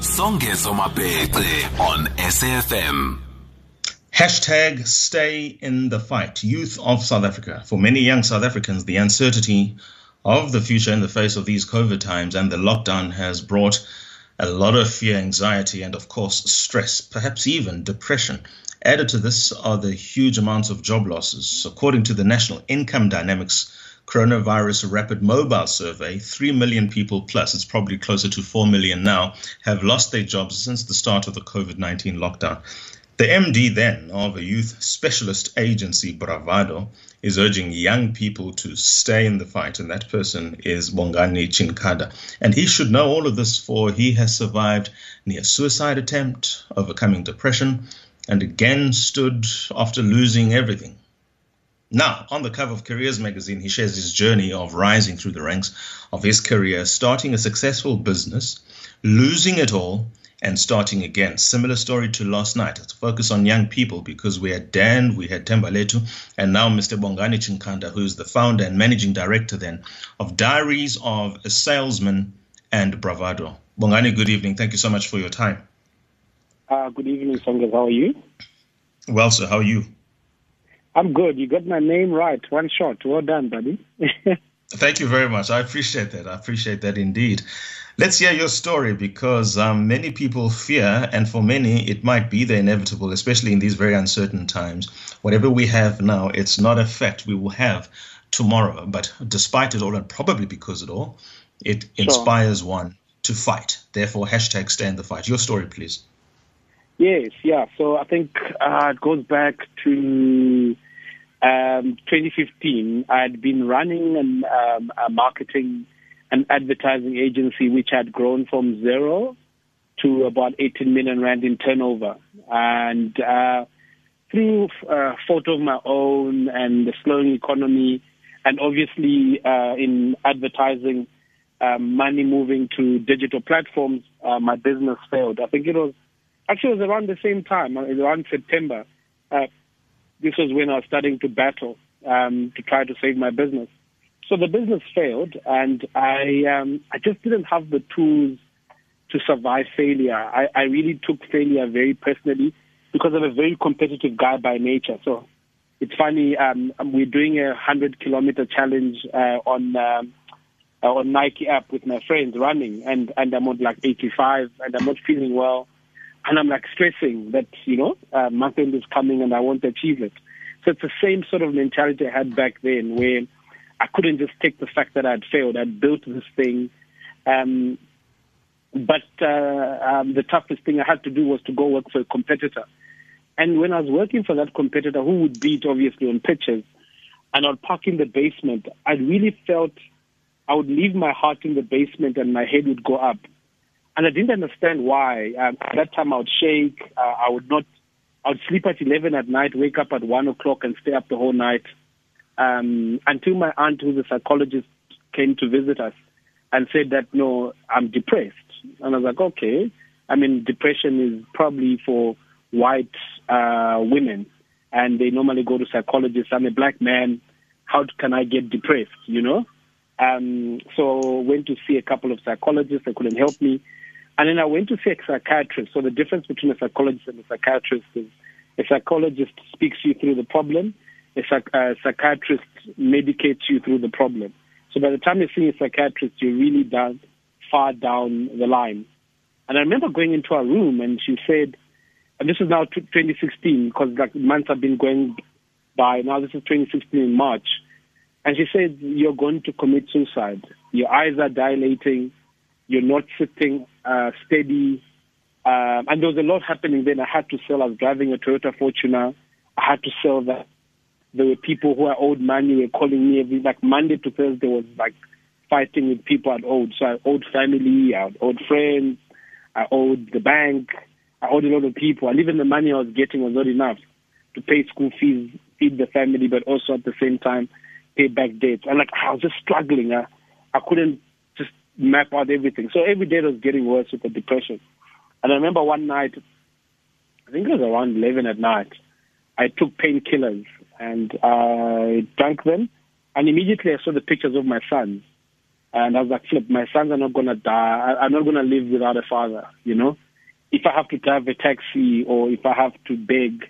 Songezo Mapete on SAFM. Hashtag stay in the fight. Youth of South Africa. For many young South Africans, the uncertainty of the future in the face of these COVID times and the lockdown has brought a lot of fear, anxiety, and of course, stress, perhaps even depression. Added to this are the huge amounts of job losses. According to the National Income Dynamics Coronavirus Rapid Mobile Survey, 3 million people plus, it's probably closer to 4 million now, have lost their jobs since the start of the COVID 19 lockdown. The MD then of a youth specialist agency, Bravado, is urging young people to stay in the fight, and that person is Bongani Chinkanda. And he should know all of this, for he has survived near suicide attempt, overcoming depression, and again stood after losing everything. Now, on the cover of Careers magazine, he shares his journey of rising through the ranks of his career, starting a successful business, losing it all, and starting again. Similar story to last night. Let's focus on young people because we had Dan, we had Tembaletu, and now Mr. Bongani Chinkanda, who is the founder and managing director then of Diaries of a Salesman and Bravado. Bongani, good evening. Thank you so much for your time. Uh, good evening, Songas. How are you? Well, sir, how are you? I'm good. You got my name right. One shot. Well done, buddy. Thank you very much. I appreciate that. I appreciate that indeed. Let's hear your story because um, many people fear, and for many, it might be the inevitable, especially in these very uncertain times. Whatever we have now, it's not a fact we will have tomorrow. But despite it all, and probably because of it all, it inspires one to fight. Therefore, hashtag stay in the fight. Your story, please. Yes, yeah. So I think uh, it goes back to um, 2015. I had been running an, um, a marketing and advertising agency which had grown from zero to about 18 million rand in turnover. And uh, through uh, photo of my own and the slowing economy, and obviously uh, in advertising, um, money moving to digital platforms, uh, my business failed. I think it was Actually, it was around the same time, uh, around September. Uh, this was when I was starting to battle um, to try to save my business. So the business failed, and I um, I just didn't have the tools to survive failure. I, I really took failure very personally because I'm a very competitive guy by nature. So it's funny. Um, we're doing a hundred kilometer challenge uh, on um, uh, on Nike app with my friends running, and and I'm on like 85, and I'm not feeling well and I'm like stressing that, you know, uh, month end is coming and I want to achieve it. So it's the same sort of mentality I had back then where I couldn't just take the fact that I'd failed. I'd built this thing. Um, but uh, um, the toughest thing I had to do was to go work for a competitor. And when I was working for that competitor, who would beat obviously on pitches, and I'd park in the basement, I really felt I would leave my heart in the basement and my head would go up and I didn't understand why. Um, at that time, I would shake. Uh, I would not. I would sleep at 11 at night, wake up at 1 o'clock, and stay up the whole night um, until my aunt, who's a psychologist, came to visit us and said that, no, I'm depressed. And I was like, okay. I mean, depression is probably for white uh, women, and they normally go to psychologists. I'm a black man. How can I get depressed, you know? Um, so went to see a couple of psychologists. They couldn't help me. And then I went to see a psychiatrist. So the difference between a psychologist and a psychiatrist is a psychologist speaks you through the problem, a, psych- a psychiatrist medicates you through the problem. So by the time you're seeing a psychiatrist, you're really down, far down the line. And I remember going into a room and she said, and this is now 2016 because like months have been going by. Now this is 2016 in March. And she said, you're going to commit suicide. Your eyes are dilating. You're not sitting uh, steady. Um, and there was a lot happening then. I had to sell. I was driving a Toyota Fortuner. I had to sell that. There were people who I owed money were calling me every like Monday to Thursday was like fighting with people I owed. So I owed family, I owed friends, I owed the bank, I owed a lot of people. And even the money I was getting was not enough to pay school fees, feed the family, but also at the same time pay back debts. And like I was just struggling. I, I couldn't just map out everything. So every day was getting worse with the depression. And I remember one night, I think it was around 11 at night, I took painkillers and I drank them. And immediately I saw the pictures of my sons. And I was like, flip, my sons are not going to die. I'm not going to live without a father, you know? If I have to drive a taxi or if I have to beg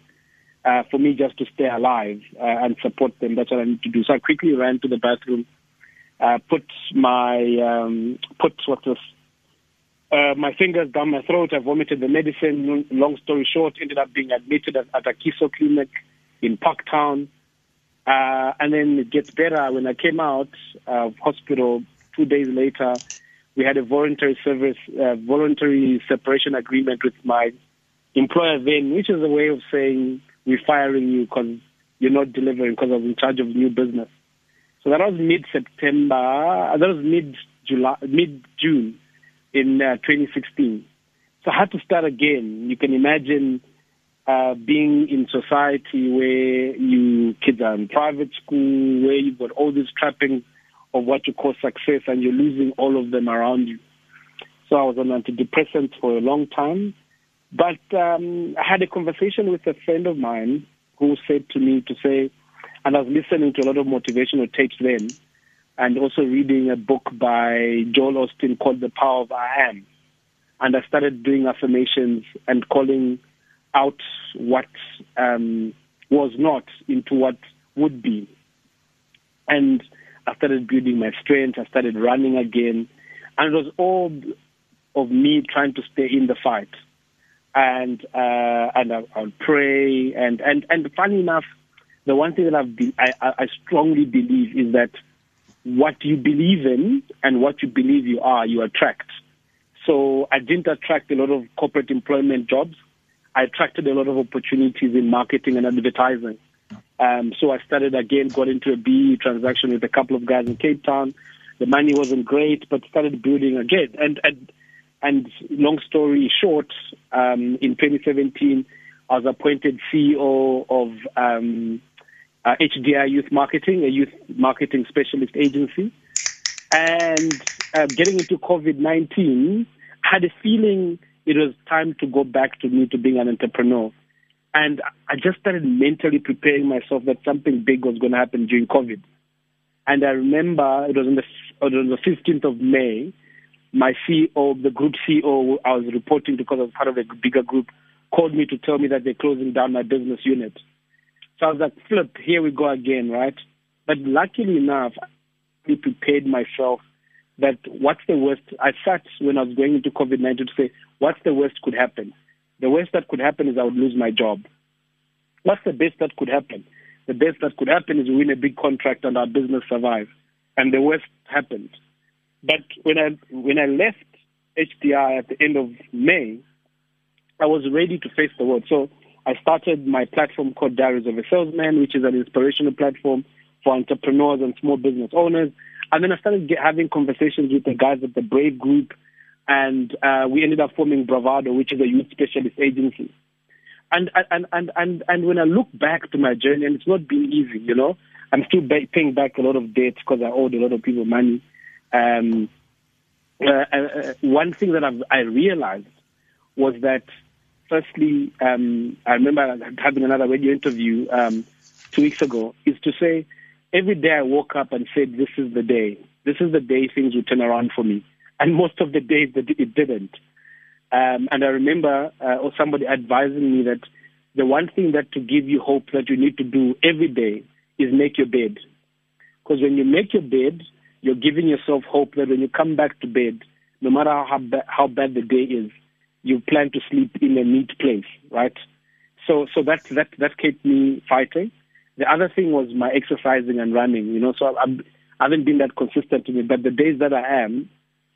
uh, for me just to stay alive uh, and support them, that's what I need to do. So I quickly ran to the bathroom, uh, put my, um, put what was, uh, my fingers down my throat. I vomited the medicine. Long story short, ended up being admitted at, at Akeso clinic in Parktown. Uh, and then it gets better. When I came out of hospital two days later, we had a voluntary service, uh, voluntary separation agreement with my employer then, which is a way of saying we're firing you because you're not delivering because I was in charge of new business. So that was mid-September. Uh, that was mid-July, mid-June in uh, 2016. So I had to start again. You can imagine uh, being in society where you kids are in private school, where you've got all these trappings of what you call success, and you're losing all of them around you. So I was on antidepressants for a long time, but um, I had a conversation with a friend of mine who said to me to say, and I was listening to a lot of motivational tapes then, and also reading a book by Joel Osteen called The Power of I Am. And I started doing affirmations and calling out what um, was not into what would be. And I started building my strength. I started running again. And it was all of me trying to stay in the fight. And uh, and I, I'll pray. And, and, and funny enough, the one thing that I've be, I, I strongly believe is that what you believe in and what you believe you are, you attract. So I didn't attract a lot of corporate employment jobs. I attracted a lot of opportunities in marketing and advertising. Um, so I started again, got into a BEE transaction with a couple of guys in Cape Town. The money wasn't great, but started building again. And and and long story short, um, in 2017, I was appointed CEO of um, uh, HDI Youth Marketing, a youth marketing specialist agency. And uh, getting into COVID-19, had a feeling it was time to go back to me to being an entrepreneur. And I just started mentally preparing myself that something big was going to happen during COVID. And I remember it was on the, was the 15th of May, my CEO, the group CEO I was reporting because I was part of a bigger group, called me to tell me that they're closing down my business unit. So I was like, flip, here we go again, right? But luckily enough, I prepared myself that what's the worst? I sat when I was going into COVID 19 to say, what's the worst could happen? The worst that could happen is I would lose my job. What's the best that could happen? The best that could happen is we win a big contract and our business survive. And the worst happened. But when I when I left HDI at the end of May, I was ready to face the world. So I started my platform called Diaries of a Salesman, which is an inspirational platform for entrepreneurs and small business owners. And then I started get, having conversations with the guys at the Brave Group, and uh, we ended up forming Bravado, which is a youth specialist agency. And and and and and when I look back to my journey, and it's not been easy, you know, I'm still paying back a lot of debts because I owed a lot of people money. Um, uh, uh, one thing that I've, I realized was that, firstly, um, I remember having another radio interview um, two weeks ago, is to say every day I woke up and said, This is the day. This is the day things will turn around for me. And most of the days it didn't. Um, and I remember uh, or somebody advising me that the one thing that to give you hope that you need to do every day is make your bed. Because when you make your bed, you're giving yourself hope that when you come back to bed, no matter how, ba- how bad the day is, you plan to sleep in a neat place, right? So, so that that that kept me fighting. The other thing was my exercising and running. You know, so I'm, I haven't been that consistent to me, but the days that I am,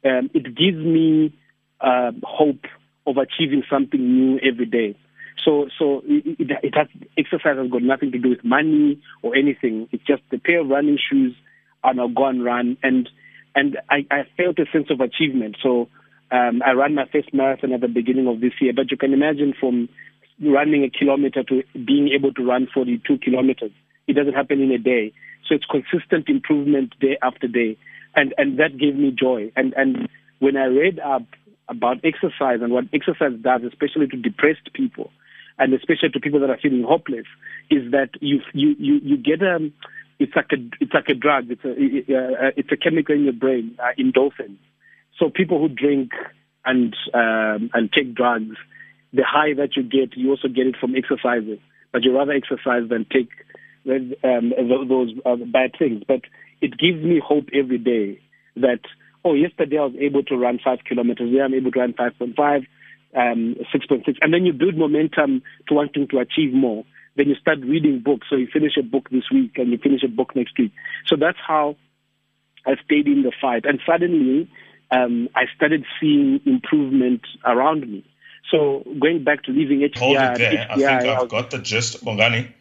um, it gives me uh, hope of achieving something new every day. So, so it, it, it has exercise has got nothing to do with money or anything. It's just a pair of running shoes, and I'll go and run. And and I, I felt a sense of achievement. So um, I ran my first marathon at the beginning of this year. But you can imagine from running a kilometer to being able to run 42 kilometers. It doesn't happen in a day. So it's consistent improvement day after day. And, and that gave me joy. And, and when I read up about exercise and what exercise does, especially to depressed people, and especially to people that are feeling hopeless, is that you you you, you get a it's like a it's like a drug. It's a uh, it's a chemical in your brain, uh, endorphins. So people who drink and um, and take drugs, the high that you get, you also get it from exercising. But you rather exercise than take um, those uh, bad things. But it gives me hope every day that oh, yesterday I was able to run five kilometers. Today I'm able to run five point five, um, six point six, and then you build momentum to wanting to achieve more. Then you start reading books. So you finish a book this week and you finish a book next week. So that's how I stayed in the fight. And suddenly, um, I started seeing improvement around me. So going back to leaving HDI, Hold it there. HDI, I think I've got the gist, Bongani.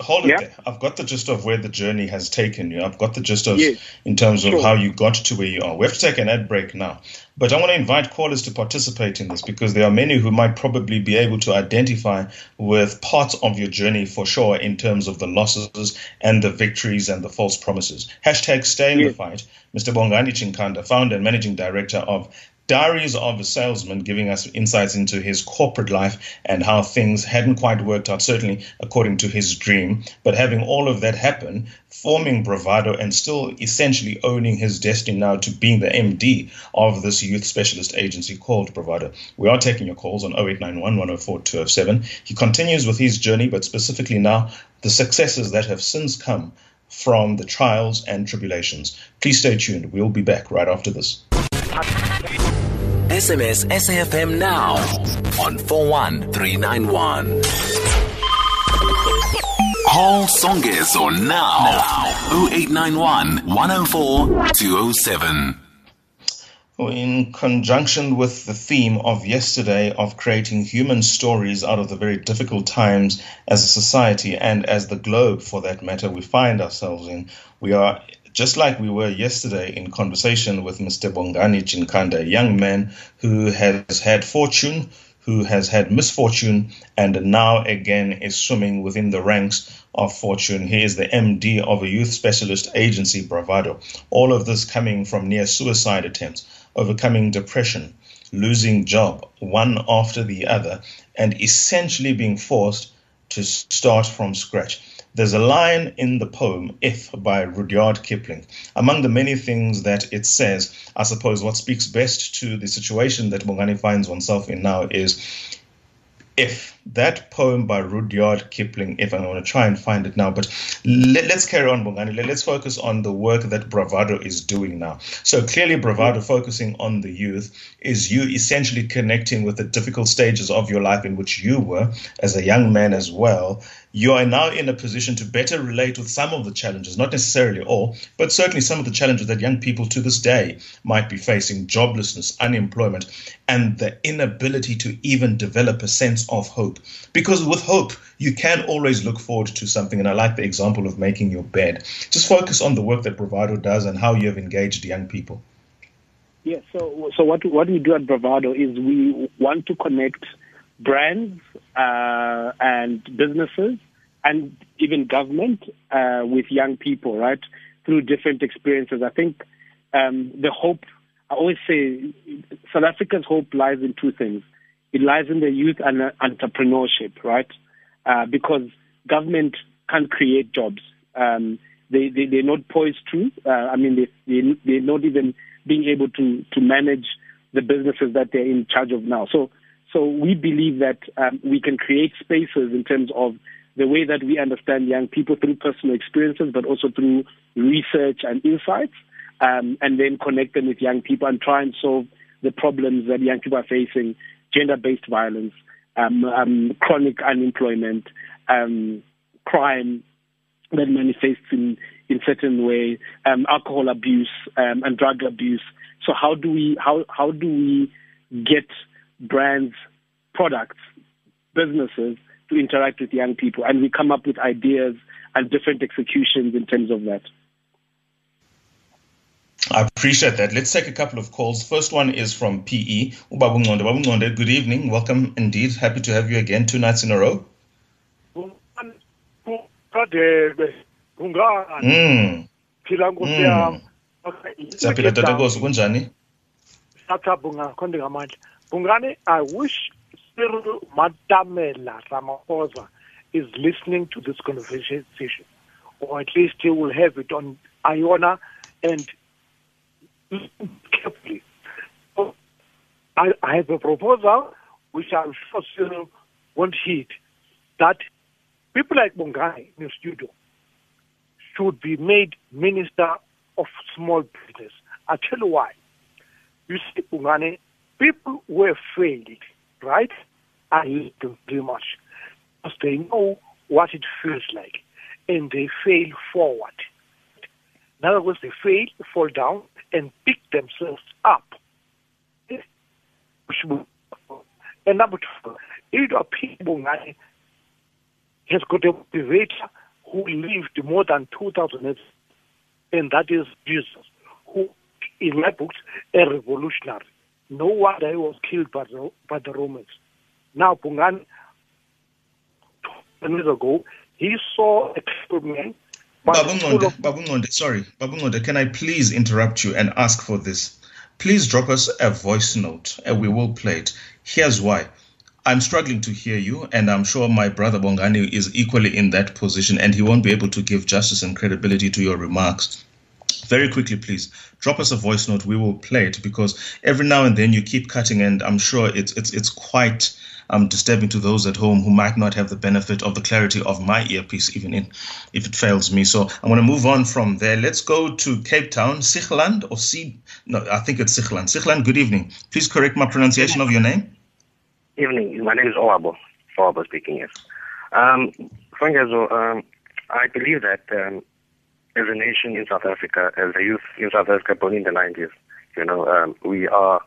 Hold it there. I've got the gist of where the journey has taken you. I've got the gist of yes. in terms of sure. how you got to where you are. We have to take an ad break now. But I want to invite callers to participate in this because there are many who might probably be able to identify with parts of your journey for sure in terms of the losses and the victories and the false promises. Hashtag stay in yes. the fight. Mr. Bongani Chinkanda, founder and managing director of Diaries of a Salesman, giving us insights into his corporate life and how things hadn't quite worked out, certainly according to his dream. But having all of that happen, forming Bravado, and still essentially owning his destiny now to being the MD of this youth specialist agency called Bravado. We are taking your calls on 0891 104 207. He continues with his journey, but specifically now the successes that have since come from the trials and tribulations. Please stay tuned. We'll be back right after this. SMS SAFM now on 41391. Call Songezo now. now. 0891 104 207. In conjunction with the theme of yesterday of creating human stories out of the very difficult times as a society and as the globe for that matter we find ourselves in, we are just like we were yesterday in conversation with Mr. Bongani Chinkanda, a young man who has had fortune, who has had misfortune, and now again is swimming within the ranks of fortune. He is the MD of a youth specialist agency, Bravado. All of this coming from near suicide attempts, overcoming depression, losing job one after the other, and essentially being forced to start from scratch. There's a line in the poem If by Rudyard Kipling. Among the many things that it says, I suppose what speaks best to the situation that Bongani finds oneself in now is if that poem by Rudyard Kipling, if I'm going to try and find it now, but let, us carry on, Bongani. Let, us focus on the work that Bravado is doing now. So clearly, Bravado mm. focusing on the youth is you essentially connecting with the difficult stages of your life in which you were as a young man as well you are now in a position to better relate with some of the challenges, not necessarily all, but certainly some of the challenges that young people to this day might be facing joblessness, unemployment, and the inability to even develop a sense of hope. Because with hope, you can always look forward to something. And I like the example of making your bed. Just focus on the work that Bravado does and how you have engaged young people. Yes, yeah, so so what what we do at Bravado is we want to connect brands uh, and businesses and even government uh, with young people, right, through different experiences. I think um, the hope, I always say, South Africa's hope lies in two things. It lies in the youth and entrepreneurship, right? Uh, because government can't create jobs. Um, they, they, they're not poised to. Uh, I mean, they, they, they're not even being able to, to manage the businesses that they're in charge of now. So so we believe that um, we can create spaces in terms of the way that we understand young people through personal experiences, but also through research and insights, um, and then connect them with young people and try and solve the problems that young people are facing: gender-based violence, um, um chronic unemployment, um, crime that manifests in in certain way, um, alcohol abuse and drug abuse. So how do we how how do we get brands, products, businesses to interact with young people. And we come up with ideas and different executions in terms of that. I appreciate that. Let's take a couple of calls. First one is from PE. Ubabungonde, good evening. Welcome indeed. Happy to have you again two nights in a row. Mm. Mm. Bongani, I wish Cyril Matamela Ramaphosa is listening to this conversation. or at least he will have it on Iona and carefully. So I, I have a proposal which I'm sure Cyril won't heed that people like Bongani in the studio should be made minister of small business. I'll tell you why. You see, Bongani, people have failed, right? I hate them very much because they know what it feels like and they fail forward. In other words, they fail, fall down, and pick themselves up. And number two, Ida Bongani has got a motivator who lived more than 2,000 years, and that is Jesus, who, in my books, a revolutionary. No wonder he was killed by the, by the Romans. Now, Bongani, years ago, he saw a man. Babungonde, Babungonde, sorry, Babungonde, can I please interrupt you and ask for this? Please drop us a voice note and we will play it. Here's why. I'm struggling to hear you, and I'm sure my brother Bongani is equally in that position, and he won't be able to give justice and credibility to your remarks. Very quickly, please drop us a voice note. We will play it because every now and then you keep cutting, and I'm sure it's it's it's quite um, disturbing to those at home who might not have the benefit of the clarity of my earpiece, even in, if it fails me. So I'm going to move on from there. Let's go to Cape Town, Sichland or C. No, I think it's Sichland. Sichland, good evening. Please correct my pronunciation of your name. Evening. My name is Owabo. Owabo speaking, yes. Um, um, I believe that um, as a nation in South Africa, as a youth in South Africa born in the 90s, you know, um, we are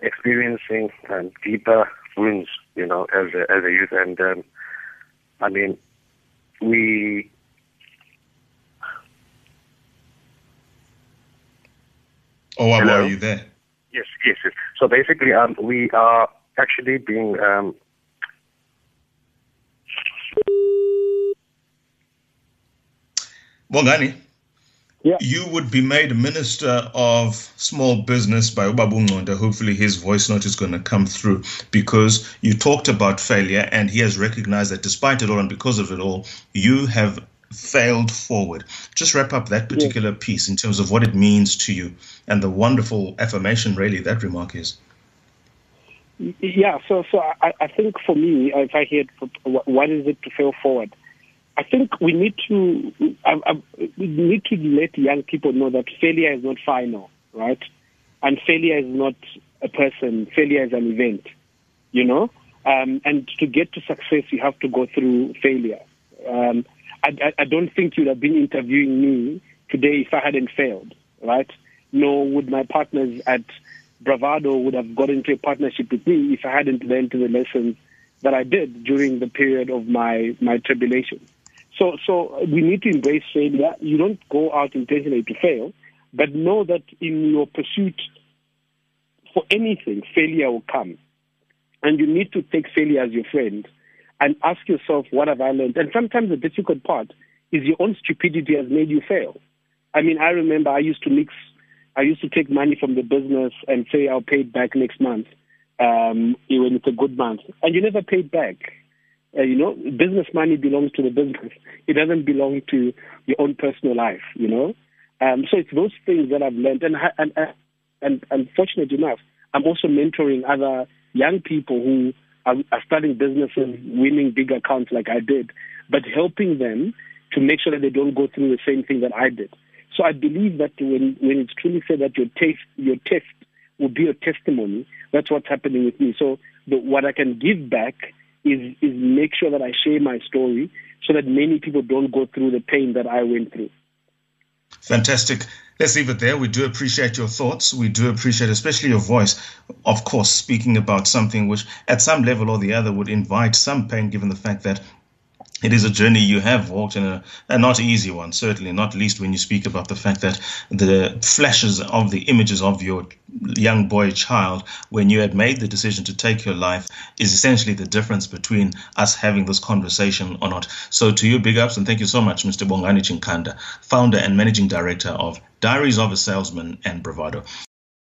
experiencing um, deeper wounds, you know, as a, as a youth. And, um, I mean, we Oh, are you there? Yes, yes, yes. So basically, um, we are actually being um, Bongani, Yeah. you would be made Minister of Small Business by Ubabungonda. Hopefully, his voice note is going to come through because you talked about failure and he has recognized that despite it all and because of it all, you have failed forward. Just wrap up that particular piece in terms of what it means to you and the wonderful affirmation, really, that remark is. Yeah, so so I, I think for me, if I hear what is it to fail forward, I think we need to I, I, we need to let young people know that failure is not final, right? And failure is not a person. Failure is an event, you know. Um, and to get to success, you have to go through failure. Um, I, I don't think you'd have been interviewing me today if I hadn't failed, right? Nor would my partners at Bravado would have got into a partnership with me if I hadn't learned the lessons that I did during the period of my, my tribulation. So, so we need to embrace failure. You don't go out intentionally to fail, but know that in your pursuit for anything, failure will come. And you need to take failure as your friend and ask yourself, what have I learned? And sometimes the difficult part is your own stupidity has made you fail. I mean, I remember I used to mix I used to take money from the business and say I'll pay it back next month um, when it's a good month, and you never paid back. Uh, you know, business money belongs to the business. It doesn't belong to your own personal life. You know, um, so it's those things that I've learned, and and and, and fortunate enough, I'm also mentoring other young people who are, are starting businesses, winning big accounts like I did, but helping them to make sure that they don't go through the same thing that I did. So I believe that when, when it's truly said that your taste, your test will be a testimony, that's what's happening with me. So the, what I can give back is, is make sure that I share my story so that many people don't go through the pain that I went through. Fantastic. Let's leave it there. We do appreciate your thoughts. We do appreciate, especially your voice, of course, speaking about something which, at some level or the other, would invite some pain, given the fact that it is a journey you have walked in a, a, not easy one, certainly, not least when you speak about the fact that the flashes of the images of your young boy child when you had made the decision to take your life is essentially the difference between us having this conversation or not. So, to you, big ups, and thank you so much, Mr. Bongani Chinkanda, founder and managing director of Diaries of a Salesman and Bravado.